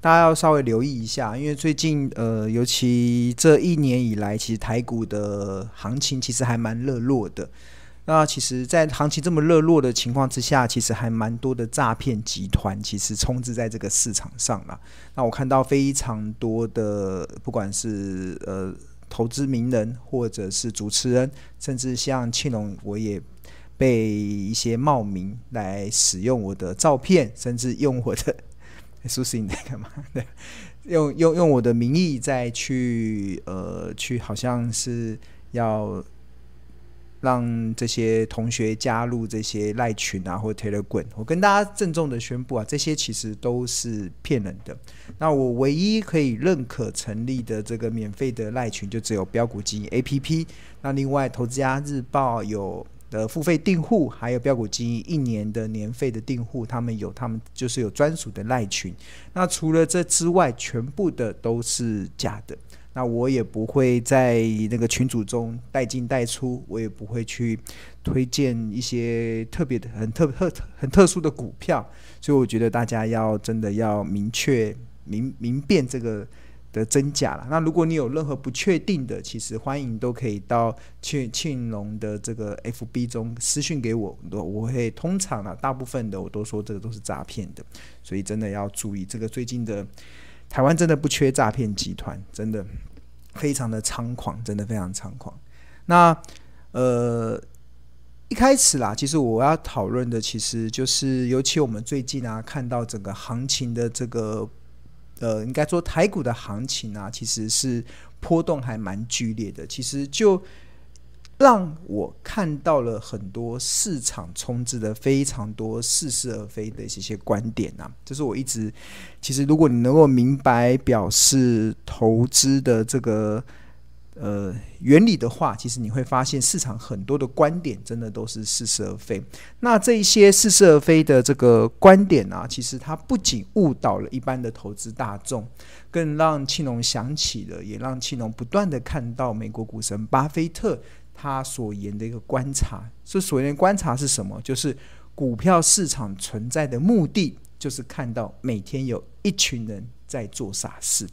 大家要稍微留意一下，因为最近呃，尤其这一年以来，其实台股的行情其实还蛮热络的。那其实，在行情这么热络的情况之下，其实还蛮多的诈骗集团其实充斥在这个市场上了。那我看到非常多的，不管是呃投资名人，或者是主持人，甚至像庆隆，我也被一些冒名来使用我的照片，甚至用我的，苏轼你在干嘛？对，用用用我的名义再去呃去，好像是要。让这些同学加入这些赖群啊，或 Telegram，我跟大家郑重的宣布啊，这些其实都是骗人的。那我唯一可以认可成立的这个免费的赖群，就只有标股基金 APP。那另外，投资家日报有的付费订户，还有标股基金一年的年费的订户，他们有他们就是有专属的赖群。那除了这之外，全部的都是假的。那我也不会在那个群组中带进带出，我也不会去推荐一些特别的、很特特很特殊的股票，所以我觉得大家要真的要明确明明辨这个的真假了。那如果你有任何不确定的，其实欢迎都可以到庆庆隆的这个 FB 中私讯给我，我我会通常啊，大部分的我都说这个都是诈骗的，所以真的要注意这个最近的。台湾真的不缺诈骗集团，真的非常的猖狂，真的非常猖狂。那呃，一开始啦，其实我要讨论的，其实就是尤其我们最近啊，看到整个行情的这个呃，应该说台股的行情啊，其实是波动还蛮剧烈的。其实就让我看到了很多市场充斥的非常多似是而非的一些观点呐、啊，这是我一直其实如果你能够明白表示投资的这个呃原理的话，其实你会发现市场很多的观点真的都是似是而非。那这一些似是而非的这个观点啊，其实它不仅误导了一般的投资大众，更让庆隆想起了，也让庆隆不断的看到美国股神巴菲特。他所言的一个观察，这所言的观察是什么？就是股票市场存在的目的，就是看到每天有一群人在做傻事。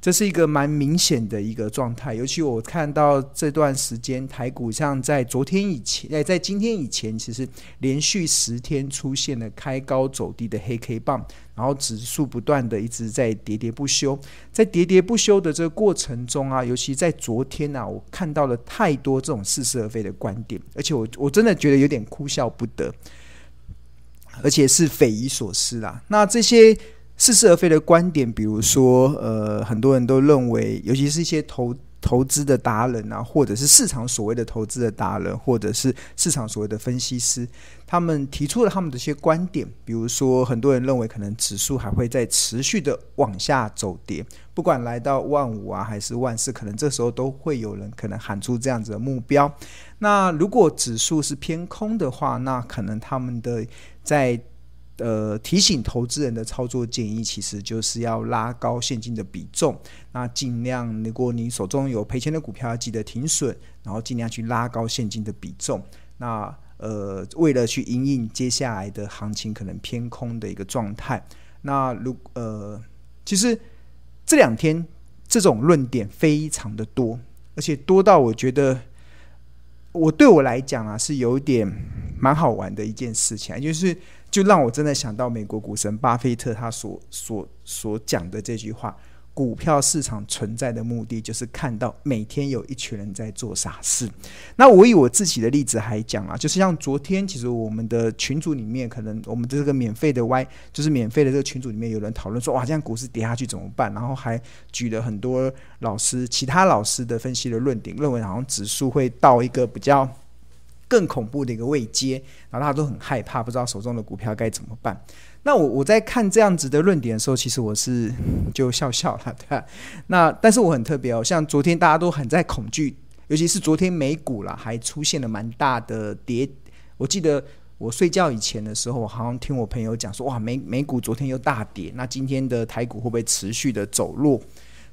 这是一个蛮明显的一个状态，尤其我看到这段时间台股，像在昨天以前，哎，在今天以前，其实连续十天出现了开高走低的黑 K 棒，然后指数不断的一直在喋喋不休，在喋喋不休的这个过程中啊，尤其在昨天啊，我看到了太多这种似是而非的观点，而且我我真的觉得有点哭笑不得，而且是匪夷所思啦。那这些。似是而非的观点，比如说，呃，很多人都认为，尤其是一些投投资的达人啊，或者是市场所谓的投资的达人，或者是市场所谓的分析师，他们提出了他们的一些观点。比如说，很多人认为可能指数还会再持续的往下走跌，不管来到万五啊还是万四，可能这时候都会有人可能喊出这样子的目标。那如果指数是偏空的话，那可能他们的在呃，提醒投资人的操作建议，其实就是要拉高现金的比重。那尽量，如果你手中有赔钱的股票，要记得停损，然后尽量去拉高现金的比重。那呃，为了去因应接下来的行情可能偏空的一个状态。那如呃，其实这两天这种论点非常的多，而且多到我觉得，我对我来讲啊，是有点蛮好玩的一件事情，就是。就让我真的想到美国股神巴菲特他所所所讲的这句话：股票市场存在的目的就是看到每天有一群人在做傻事。那我以我自己的例子还讲啊，就是像昨天，其实我们的群组里面，可能我们的这个免费的 Y，就是免费的这个群组里面有人讨论说，哇，这样股市跌下去怎么办？然后还举了很多老师、其他老师的分析的论点，认为好像指数会到一个比较。更恐怖的一个位阶，然后大家都很害怕，不知道手中的股票该怎么办。那我我在看这样子的论点的时候，其实我是就笑笑了，对吧？那但是我很特别哦，像昨天大家都很在恐惧，尤其是昨天美股啦，还出现了蛮大的跌。我记得我睡觉以前的时候，我好像听我朋友讲说，哇，美美股昨天又大跌，那今天的台股会不会持续的走弱？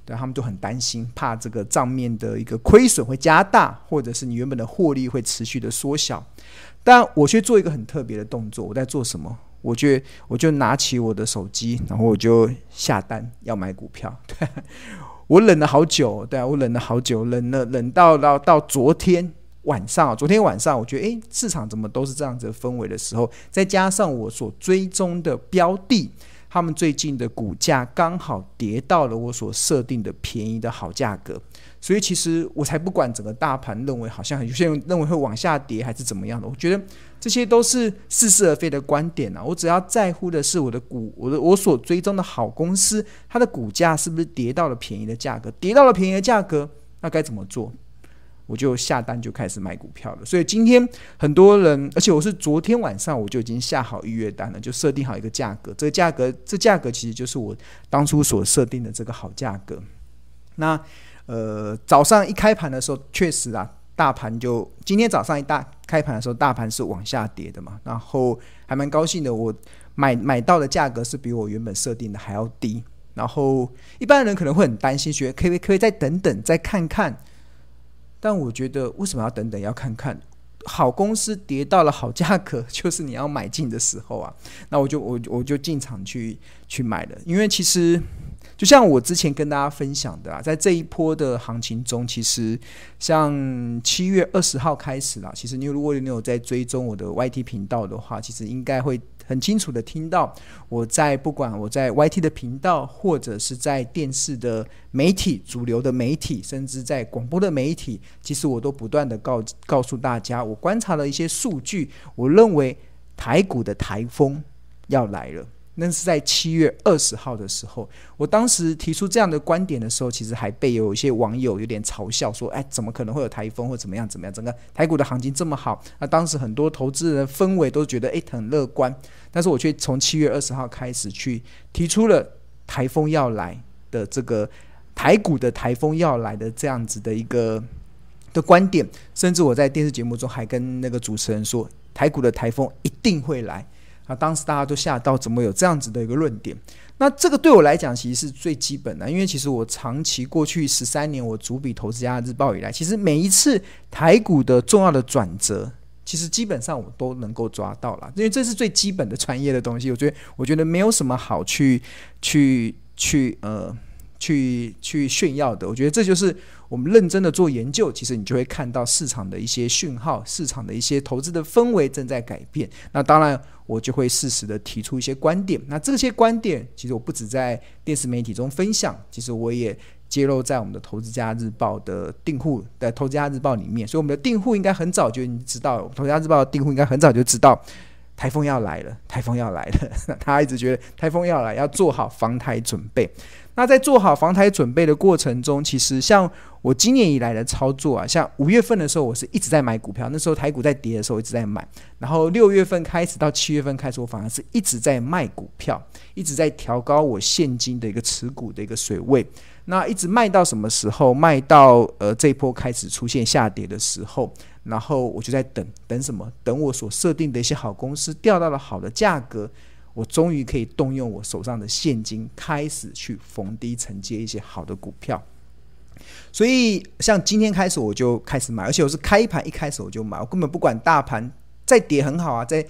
对，他们都很担心，怕这个账面的一个亏损会加大，或者是你原本的获利会持续的缩小。但我却做一个很特别的动作，我在做什么？我就我就拿起我的手机，然后我就下单要买股票。对，我忍了好久，对啊，我忍了好久，忍了忍到到到昨天晚上，昨天晚上我觉得，诶，市场怎么都是这样子氛围的时候，再加上我所追踪的标的，他们最近的股价刚好跌到了我所设定的便宜的好价格。所以其实我才不管整个大盘认为好像有些人认为会往下跌还是怎么样的，我觉得这些都是似是而非的观点啊。我只要在乎的是我的股，我的我所追踪的好公司，它的股价是不是跌到了便宜的价格？跌到了便宜的价格，那该怎么做？我就下单就开始买股票了。所以今天很多人，而且我是昨天晚上我就已经下好预约单了，就设定好一个价格。这个价格，这价格其实就是我当初所设定的这个好价格。那。呃，早上一开盘的时候，确实啊，大盘就今天早上一大开盘的时候，大盘是往下跌的嘛。然后还蛮高兴的，我买买到的价格是比我原本设定的还要低。然后一般人可能会很担心，觉得可以可以再等等，再看看。但我觉得为什么要等等，要看看？好公司跌到了好价格，就是你要买进的时候啊。那我就我我就进场去去买了，因为其实。就像我之前跟大家分享的啊，在这一波的行情中，其实像七月二十号开始啦，其实你如果你有在追踪我的 YT 频道的话，其实应该会很清楚的听到我在不管我在 YT 的频道，或者是在电视的媒体、主流的媒体，甚至在广播的媒体，其实我都不断的告告诉大家，我观察了一些数据，我认为台股的台风要来了。那是在七月二十号的时候，我当时提出这样的观点的时候，其实还被有一些网友有点嘲笑，说：“哎，怎么可能会有台风或怎么样怎么样？整个台股的行情这么好。”那当时很多投资人的氛围都觉得哎很乐观，但是我却从七月二十号开始去提出了台风要来的这个台股的台风要来的这样子的一个的观点，甚至我在电视节目中还跟那个主持人说，台股的台风一定会来。啊，当时大家都吓到，怎么有这样子的一个论点？那这个对我来讲，其实是最基本的，因为其实我长期过去十三年，我主笔《投资家日报》以来，其实每一次台股的重要的转折，其实基本上我都能够抓到了，因为这是最基本的专业的东西。我觉得，我觉得没有什么好去去去呃去去炫耀的。我觉得这就是。我们认真的做研究，其实你就会看到市场的一些讯号，市场的一些投资的氛围正在改变。那当然，我就会适时的提出一些观点。那这些观点，其实我不止在电视媒体中分享，其实我也揭露在我们的《投资家日报》的订户的《投资家日报》里面。所以，我们的订户应该很早就已经知道，《投资家日报》的订户应该很早就知道 台风要来了，台风要来了。他一直觉得台风要来，要做好防台准备。那在做好防台准备的过程中，其实像我今年以来的操作啊，像五月份的时候，我是一直在买股票，那时候台股在跌的时候一直在买，然后六月份开始到七月份开始，我反而是一直在卖股票，一直在调高我现金的一个持股的一个水位。那一直卖到什么时候？卖到呃这一波开始出现下跌的时候，然后我就在等等什么？等我所设定的一些好公司掉到了好的价格。我终于可以动用我手上的现金，开始去逢低承接一些好的股票。所以，像今天开始我就开始买，而且我是开盘一开始我就买，我根本不管大盘再跌很好啊，在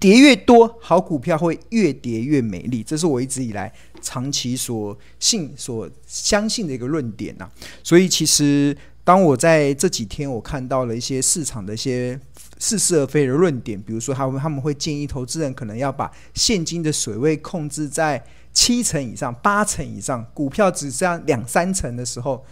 跌越多，好股票会越跌越美丽，这是我一直以来长期所信、所相信的一个论点呐。所以，其实当我在这几天我看到了一些市场的一些。似是而非的论点，比如说他们他们会建议投资人可能要把现金的水位控制在七成以上、八成以上，股票只剩下两三成的时候，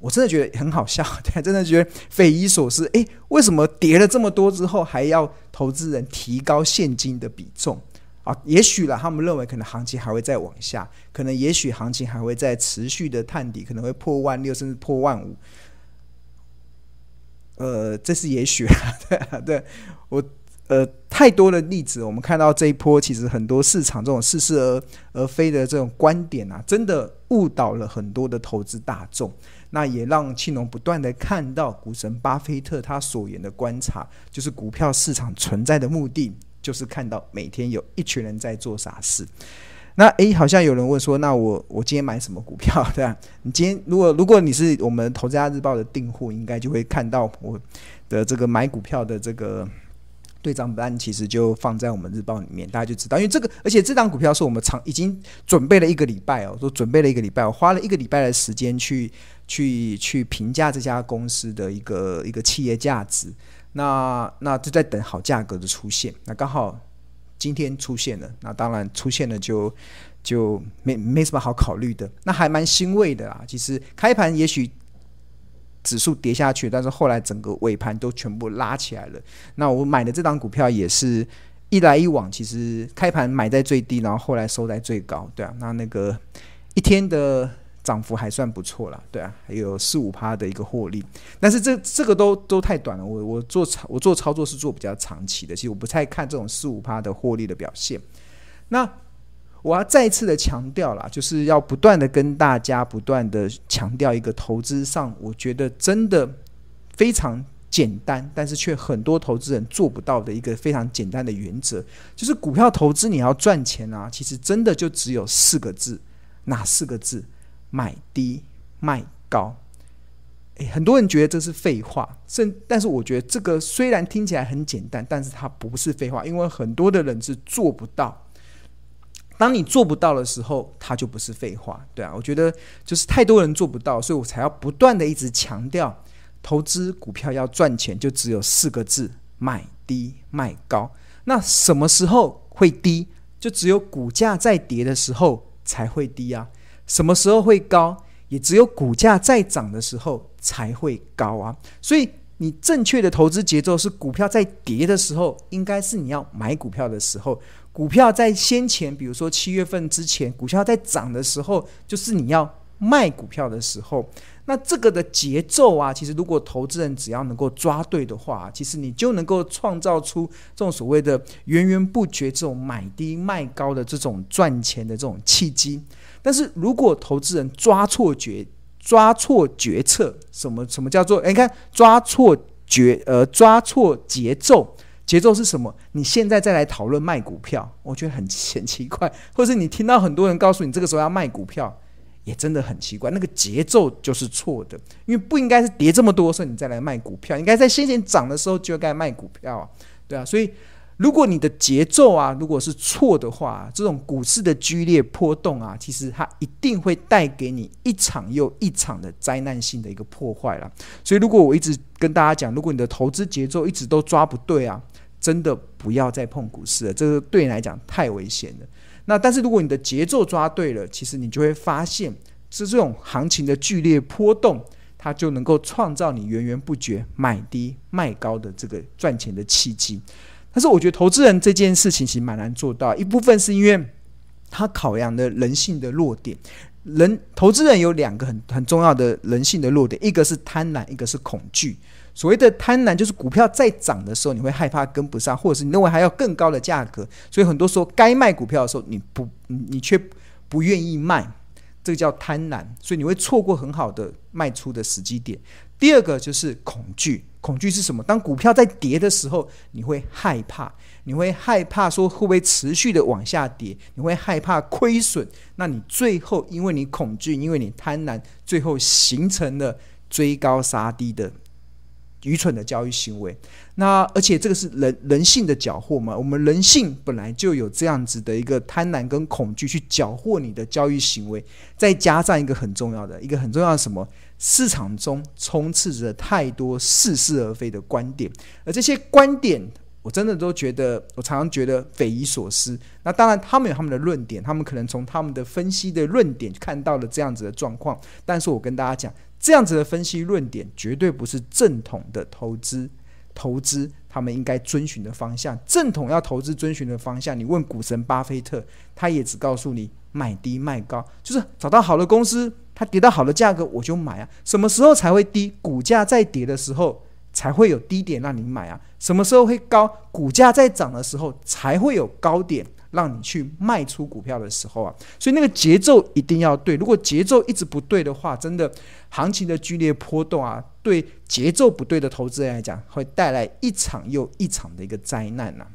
我真的觉得很好笑，对，真的觉得匪夷所思。诶，为什么跌了这么多之后，还要投资人提高现金的比重啊？也许了，他们认为可能行情还会再往下，可能也许行情还会再持续的探底，可能会破万六，甚至破万五。呃，这是也许啊，对，对我呃太多的例子，我们看到这一波其实很多市场这种似是而而非的这种观点啊，真的误导了很多的投资大众。那也让庆农不断的看到股神巴菲特他所言的观察，就是股票市场存在的目的，就是看到每天有一群人在做傻事。那诶，好像有人问说，那我我今天买什么股票？对吧？你今天如果如果你是我们投资家日报的订户，应该就会看到我的这个买股票的这个对账单，其实就放在我们日报里面，大家就知道。因为这个，而且这档股票是我们长已经准备了一个礼拜哦，都准备了一个礼拜，我花了一个礼拜的时间去去去评价这家公司的一个一个企业价值。那那就在等好价格的出现，那刚好。今天出现了，那当然出现了就就没没什么好考虑的，那还蛮欣慰的啦。其实开盘也许指数跌下去，但是后来整个尾盘都全部拉起来了。那我买的这档股票也是一来一往，其实开盘买在最低，然后后来收在最高，对啊。那那个一天的。涨幅还算不错了，对啊，还有四五趴的一个获利，但是这这个都都太短了。我我做操我做操作是做比较长期的，其实我不太看这种四五趴的获利的表现。那我要再次的强调了，就是要不断的跟大家不断的强调一个投资上，我觉得真的非常简单，但是却很多投资人做不到的一个非常简单的原则，就是股票投资你要赚钱啊，其实真的就只有四个字，哪四个字？买低卖高，诶，很多人觉得这是废话，甚但是我觉得这个虽然听起来很简单，但是它不是废话，因为很多的人是做不到。当你做不到的时候，它就不是废话，对啊。我觉得就是太多人做不到，所以我才要不断的一直强调，投资股票要赚钱，就只有四个字：买低卖高。那什么时候会低？就只有股价在跌的时候才会低啊。什么时候会高？也只有股价在涨的时候才会高啊！所以你正确的投资节奏是：股票在跌的时候，应该是你要买股票的时候；股票在先前，比如说七月份之前，股票在涨的时候，就是你要卖股票的时候。那这个的节奏啊，其实如果投资人只要能够抓对的话，其实你就能够创造出这种所谓的源源不绝、这种买低卖高的这种赚钱的这种契机。但是如果投资人抓错决抓错决策，什么什么叫做？你看抓错决呃抓错节奏，节奏是什么？你现在再来讨论卖股票，我觉得很很奇怪。或者是你听到很多人告诉你这个时候要卖股票，也真的很奇怪。那个节奏就是错的，因为不应该是跌这么多时候你再来卖股票，应该在先前涨的时候就该卖股票啊，对啊，所以。如果你的节奏啊，如果是错的话，这种股市的剧烈波动啊，其实它一定会带给你一场又一场的灾难性的一个破坏了。所以，如果我一直跟大家讲，如果你的投资节奏一直都抓不对啊，真的不要再碰股市了，这个对你来讲太危险了。那但是如果你的节奏抓对了，其实你就会发现，是这种行情的剧烈波动，它就能够创造你源源不绝买低卖高的这个赚钱的契机。但是我觉得投资人这件事情其实蛮难做到，一部分是因为他考量的人性的弱点。人投资人有两个很很重要的人性的弱点，一个是贪婪，一个是恐惧。所谓的贪婪就是股票在涨的时候，你会害怕跟不上，或者是你认为还要更高的价格，所以很多时候该卖股票的时候，你不你却不愿意卖，这个叫贪婪，所以你会错过很好的卖出的时机点。第二个就是恐惧。恐惧是什么？当股票在跌的时候，你会害怕，你会害怕说会不会持续的往下跌，你会害怕亏损。那你最后因为你恐惧，因为你贪婪，最后形成了追高杀低的愚蠢的交易行为。那而且这个是人人性的缴获嘛？我们人性本来就有这样子的一个贪婪跟恐惧去缴获你的交易行为，再加上一个很重要的一个很重要的什么？市场中充斥着太多似是而非的观点，而这些观点，我真的都觉得，我常常觉得匪夷所思。那当然，他们有他们的论点，他们可能从他们的分析的论点看到了这样子的状况。但是我跟大家讲，这样子的分析论点绝对不是正统的投资，投资他们应该遵循的方向。正统要投资遵循的方向，你问股神巴菲特，他也只告诉你买低卖高，就是找到好的公司。它跌到好的价格，我就买啊。什么时候才会低？股价在跌的时候才会有低点让你买啊。什么时候会高？股价在涨的时候才会有高点让你去卖出股票的时候啊。所以那个节奏一定要对。如果节奏一直不对的话，真的行情的剧烈波动啊，对节奏不对的投资人来讲，会带来一场又一场的一个灾难呐。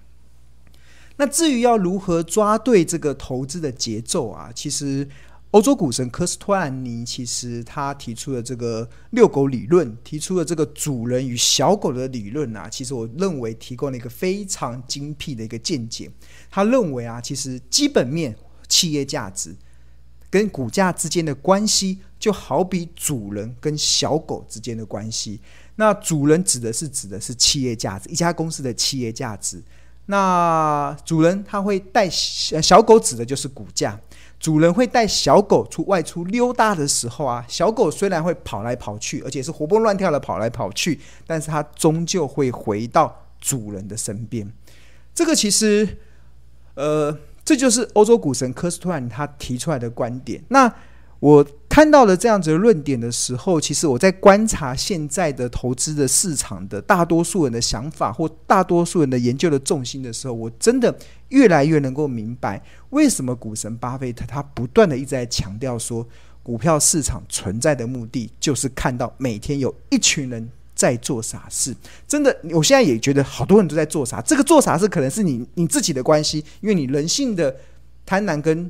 那至于要如何抓对这个投资的节奏啊，其实欧洲股神科斯托兰尼其实他提出了这个遛狗理论，提出了这个主人与小狗的理论啊，其实我认为提供了一个非常精辟的一个见解。他认为啊，其实基本面、企业价值跟股价之间的关系，就好比主人跟小狗之间的关系。那主人指的是指的是企业价值，一家公司的企业价值。那主人他会带小狗，指的就是股价。主人会带小狗出外出溜达的时候啊，小狗虽然会跑来跑去，而且是活蹦乱跳的跑来跑去，但是它终究会回到主人的身边。这个其实，呃，这就是欧洲股神科斯托兰他提出来的观点。那我看到了这样子的论点的时候，其实我在观察现在的投资的市场的大多数人的想法或大多数人的研究的重心的时候，我真的越来越能够明白，为什么股神巴菲特他不断的一直在强调说，股票市场存在的目的就是看到每天有一群人在做傻事。真的，我现在也觉得好多人都在做傻，这个做傻事可能是你你自己的关系，因为你人性的贪婪跟。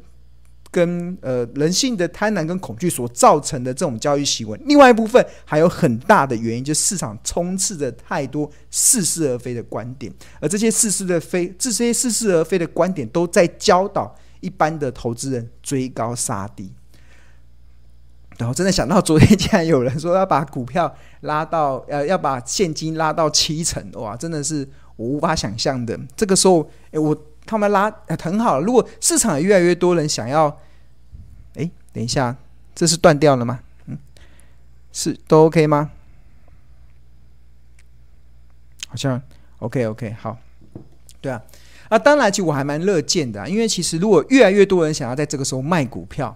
跟呃人性的贪婪跟恐惧所造成的这种交易行为，另外一部分还有很大的原因，就是市场充斥着太多似是而非的观点，而这些似是的非，这些似是而非的观点都在教导一般的投资人追高杀低。然后真的想到昨天竟然有人说要把股票拉到呃要把现金拉到七成，哇，真的是我无法想象的。这个时候，哎我。他们拉很好。如果市场越来越多人想要，哎，等一下，这是断掉了吗？嗯，是都 OK 吗？好像 OK OK 好，对啊，啊，当然，其实我还蛮乐见的啊，因为其实如果越来越多人想要在这个时候卖股票，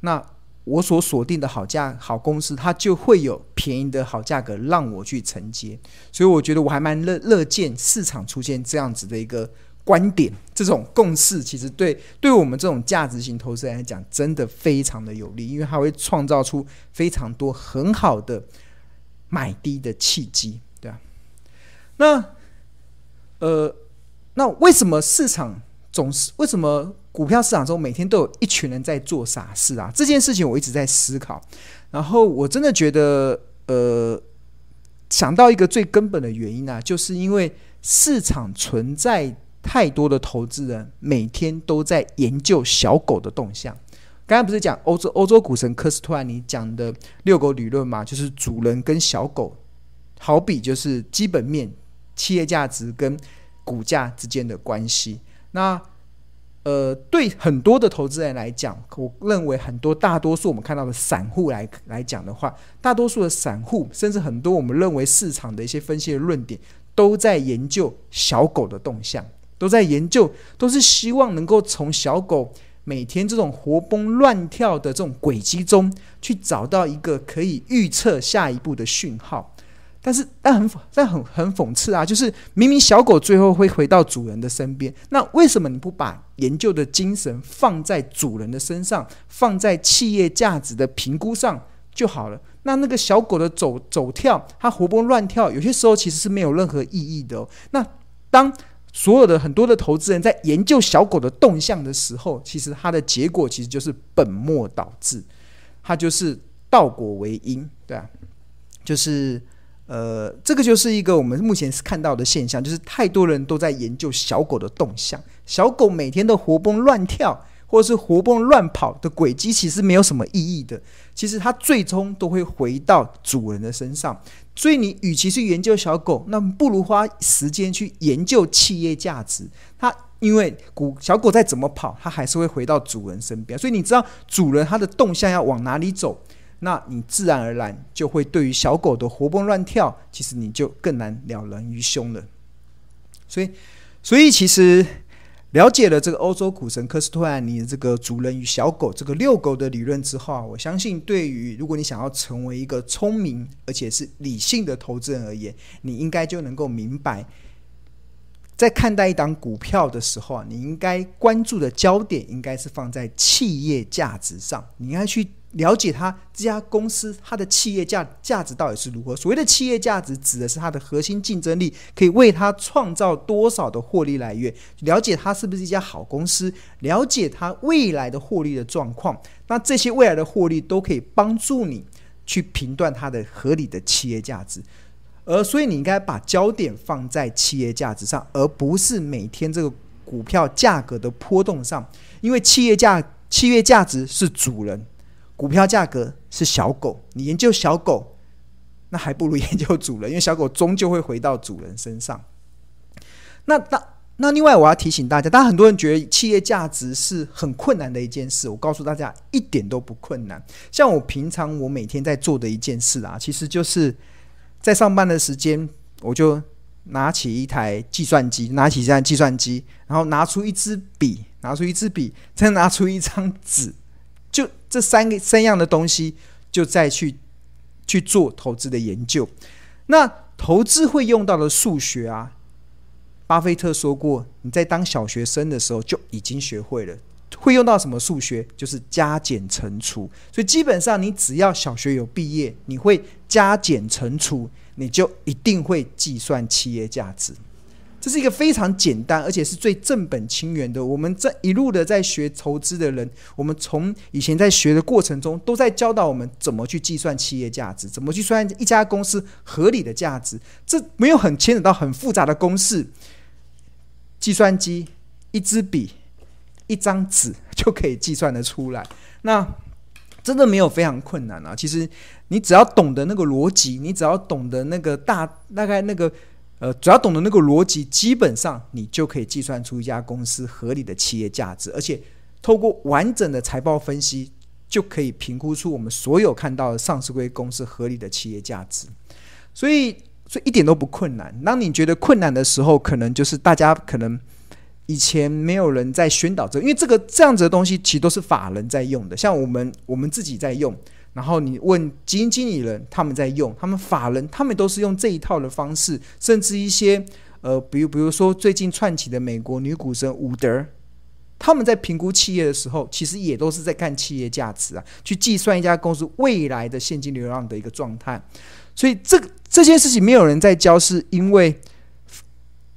那我所锁定的好价好公司，它就会有便宜的好价格让我去承接，所以我觉得我还蛮乐乐见市场出现这样子的一个。观点这种共识，其实对对我们这种价值型投资人来讲，真的非常的有利，因为它会创造出非常多很好的买低的契机，对啊。那呃，那为什么市场总是为什么股票市场中每天都有一群人在做傻事啊？这件事情我一直在思考，然后我真的觉得，呃，想到一个最根本的原因啊，就是因为市场存在。太多的投资人每天都在研究小狗的动向。刚才不是讲欧洲欧洲股神科斯托兰尼讲的遛狗理论吗？就是主人跟小狗，好比就是基本面、企业价值跟股价之间的关系。那呃，对很多的投资人来讲，我认为很多大多数我们看到的散户来来讲的话，大多数的散户，甚至很多我们认为市场的一些分析的论点，都在研究小狗的动向。都在研究，都是希望能够从小狗每天这种活蹦乱跳的这种轨迹中，去找到一个可以预测下一步的讯号。但是，但很但很很讽刺啊，就是明明小狗最后会回到主人的身边，那为什么你不把研究的精神放在主人的身上，放在企业价值的评估上就好了？那那个小狗的走走跳，它活蹦乱跳，有些时候其实是没有任何意义的哦。那当所有的很多的投资人在研究小狗的动向的时候，其实它的结果其实就是本末倒置，它就是倒果为因，对啊，就是呃，这个就是一个我们目前是看到的现象，就是太多人都在研究小狗的动向，小狗每天都活蹦乱跳。或者是活蹦乱跑的轨迹，其实没有什么意义的。其实它最终都会回到主人的身上。所以你与其去研究小狗，那不如花时间去研究企业价值。它因为股小狗再怎么跑，它还是会回到主人身边。所以你知道主人它的动向要往哪里走，那你自然而然就会对于小狗的活蹦乱跳，其实你就更难了然于胸了。所以，所以其实。了解了这个欧洲股神科斯托兰尼的这个主人与小狗这个遛狗的理论之后啊，我相信对于如果你想要成为一个聪明而且是理性的投资人而言，你应该就能够明白，在看待一档股票的时候啊，你应该关注的焦点应该是放在企业价值上，你应该去了解他这家公司它的企业价价值到底是如何。所谓的企业价值，指的是它的核心竞争力可以为它创造多少的获利来源。了解它是不是一家好公司，了解它未来的获利的状况。那这些未来的获利都可以帮助你去评断它的合理的企业价值。而所以你应该把焦点放在企业价值上，而不是每天这个股票价格的波动上，因为企业价企业价值是主人。股票价格是小狗，你研究小狗，那还不如研究主人，因为小狗终究会回到主人身上。那那那另外，我要提醒大家，当然很多人觉得企业价值是很困难的一件事，我告诉大家一点都不困难。像我平常我每天在做的一件事啊，其实就是在上班的时间，我就拿起一台计算机，拿起这台计算机，然后拿出一支笔，拿出一支笔，再拿出一张纸。这三个三样的东西，就再去去做投资的研究。那投资会用到的数学啊，巴菲特说过，你在当小学生的时候就已经学会了。会用到什么数学？就是加减乘除。所以基本上，你只要小学有毕业，你会加减乘除，你就一定会计算企业价值。这是一个非常简单，而且是最正本清源的。我们这一路的在学投资的人，我们从以前在学的过程中，都在教导我们怎么去计算企业价值，怎么去算一家公司合理的价值。这没有很牵扯到很复杂的公式，计算机一支笔、一张纸就可以计算得出来。那真的没有非常困难啊！其实你只要懂得那个逻辑，你只要懂得那个大大概那个。呃，只要懂得那个逻辑，基本上你就可以计算出一家公司合理的企业价值，而且透过完整的财报分析，就可以评估出我们所有看到的上市规公司合理的企业价值。所以，所以一点都不困难。当你觉得困难的时候，可能就是大家可能以前没有人在宣导这个，因为这个这样子的东西其实都是法人在用的，像我们我们自己在用。然后你问基金经理人，他们在用，他们法人，他们都是用这一套的方式，甚至一些呃，比如比如说最近窜起的美国女股神伍德，他们在评估企业的时候，其实也都是在看企业价值啊，去计算一家公司未来的现金流量的一个状态。所以这这件事情没有人在教，是因为。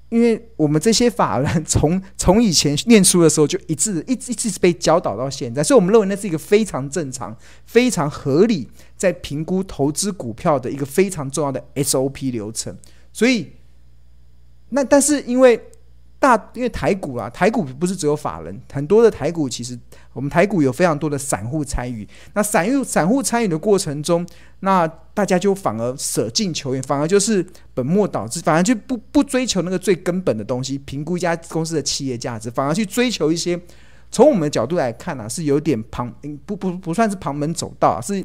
因为我们这些法人 从从以前念书的时候就一直一直一直被教导到现在，所以我们认为那是一个非常正常、非常合理，在评估投资股票的一个非常重要的 SOP 流程。所以，那但是因为。大因为台股啊，台股不是只有法人，很多的台股其实我们台股有非常多的散户参与。那散户散户参与的过程中，那大家就反而舍近求远，反而就是本末倒置，反而就不不追求那个最根本的东西，评估一家公司的企业价值，反而去追求一些从我们的角度来看呢、啊，是有点旁不不不算是旁门走道、啊，是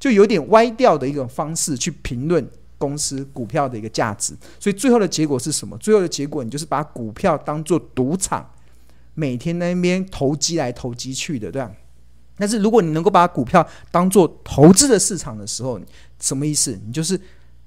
就有点歪掉的一种方式去评论。公司股票的一个价值，所以最后的结果是什么？最后的结果，你就是把股票当做赌场，每天那边投机来投机去的，对吧？但是如果你能够把股票当做投资的市场的时候，什么意思？你就是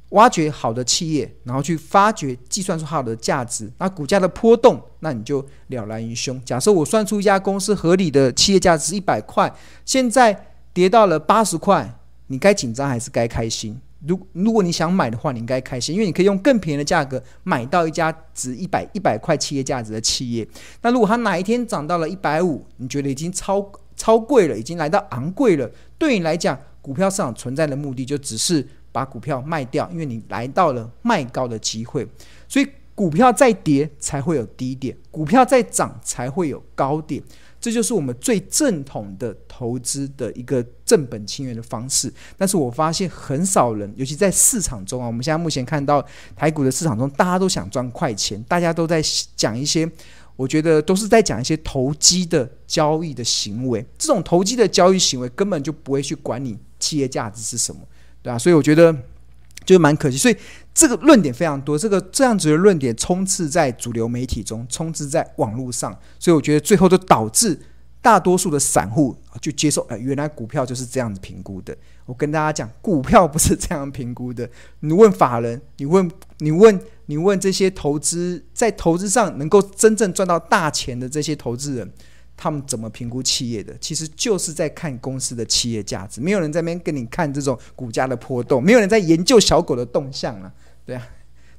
挖掘好的企业，然后去发掘、计算出好的价值，那股价的波动，那你就了然于胸。假设我算出一家公司合理的企业价值是一百块，现在跌到了八十块，你该紧张还是该开心？如如果你想买的话，你应该开心，因为你可以用更便宜的价格买到一家值一百一百块企业价值的企业。那如果它哪一天涨到了一百五，你觉得已经超超贵了，已经来到昂贵了，对你来讲，股票市场存在的目的就只是把股票卖掉，因为你来到了卖高的机会。所以股票在跌才会有低点，股票在涨才会有高点。这就是我们最正统的投资的一个正本清源的方式，但是我发现很少人，尤其在市场中啊，我们现在目前看到台股的市场中，大家都想赚快钱，大家都在讲一些，我觉得都是在讲一些投机的交易的行为，这种投机的交易行为根本就不会去管你企业价值是什么，对吧？所以我觉得。就蛮可惜，所以这个论点非常多，这个这样子的论点充斥在主流媒体中，充斥在网络上，所以我觉得最后就导致大多数的散户就接受，哎，原来股票就是这样子评估的。我跟大家讲，股票不是这样评估的。你问法人，你问你问你问这些投资在投资上能够真正赚到大钱的这些投资人，他们怎么评估企业的？其实就是在看公司的企业价值。没有人在那边跟你看这种股价的波动，没有人在研究小狗的动向了，对啊，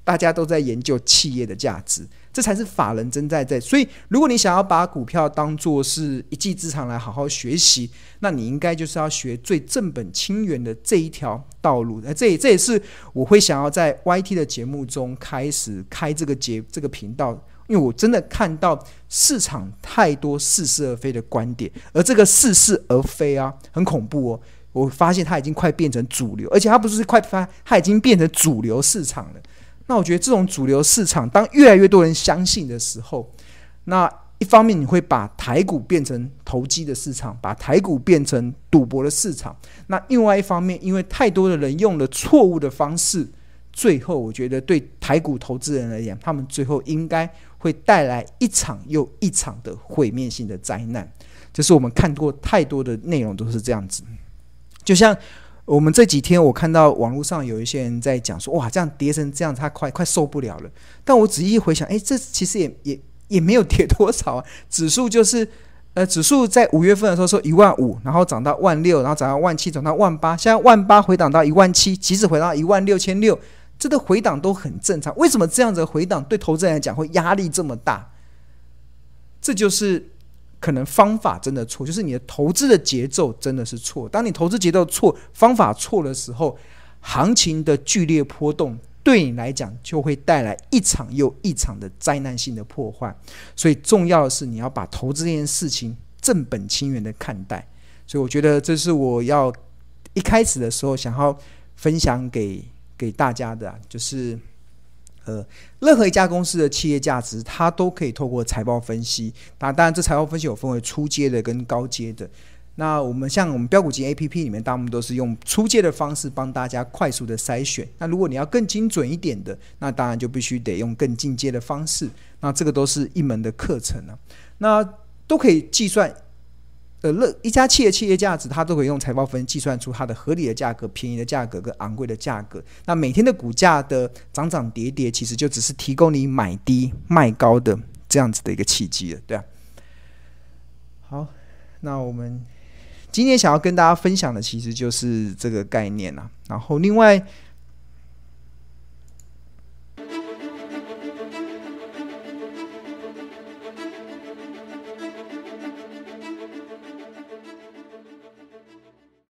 大家都在研究企业的价值，这才是法人真在在。所以，如果你想要把股票当做是一技之长来好好学习，那你应该就是要学最正本清源的这一条道路。那这也这也是我会想要在 YT 的节目中开始开这个节这个频道。因为我真的看到市场太多似是而非的观点，而这个似是而非啊，很恐怖哦！我发现它已经快变成主流，而且它不是快发，它已经变成主流市场了。那我觉得这种主流市场，当越来越多人相信的时候，那一方面你会把台股变成投机的市场，把台股变成赌博的市场；那另外一方面，因为太多的人用了错误的方式，最后我觉得对台股投资人而言，他们最后应该。会带来一场又一场的毁灭性的灾难，就是我们看过太多的内容都是这样子。就像我们这几天，我看到网络上有一些人在讲说：“哇，这样跌成这样，他快快受不了了。”但我仔细回想，哎，这其实也也也没有跌多少啊。指数就是，呃，指数在五月份的时候说一万五，然后涨到万六，然后涨到万七，涨到万八，现在万八回档到一万七，即使回到一万六千六。这个回档都很正常，为什么这样子的回档对投资人来讲会压力这么大？这就是可能方法真的错，就是你的投资的节奏真的是错。当你投资节奏错、方法错的时候，行情的剧烈波动对你来讲就会带来一场又一场的灾难性的破坏。所以重要的是你要把投资这件事情正本清源的看待。所以我觉得这是我要一开始的时候想要分享给。给大家的，就是，呃，任何一家公司的企业价值，它都可以透过财报分析。那当然，这财报分析有分为初阶的跟高阶的。那我们像我们标股金 APP 里面，大部分都是用初阶的方式帮大家快速的筛选。那如果你要更精准一点的，那当然就必须得用更进阶的方式。那这个都是一门的课程啊，那都可以计算。呃，乐一家企业企业价值，它都可以用财报分计算出它的合理的价格、便宜的价格跟昂贵的价格。那每天的股价的涨涨跌跌，其实就只是提供你买低卖高的这样子的一个契机了，对啊。好，那我们今天想要跟大家分享的，其实就是这个概念啊。然后另外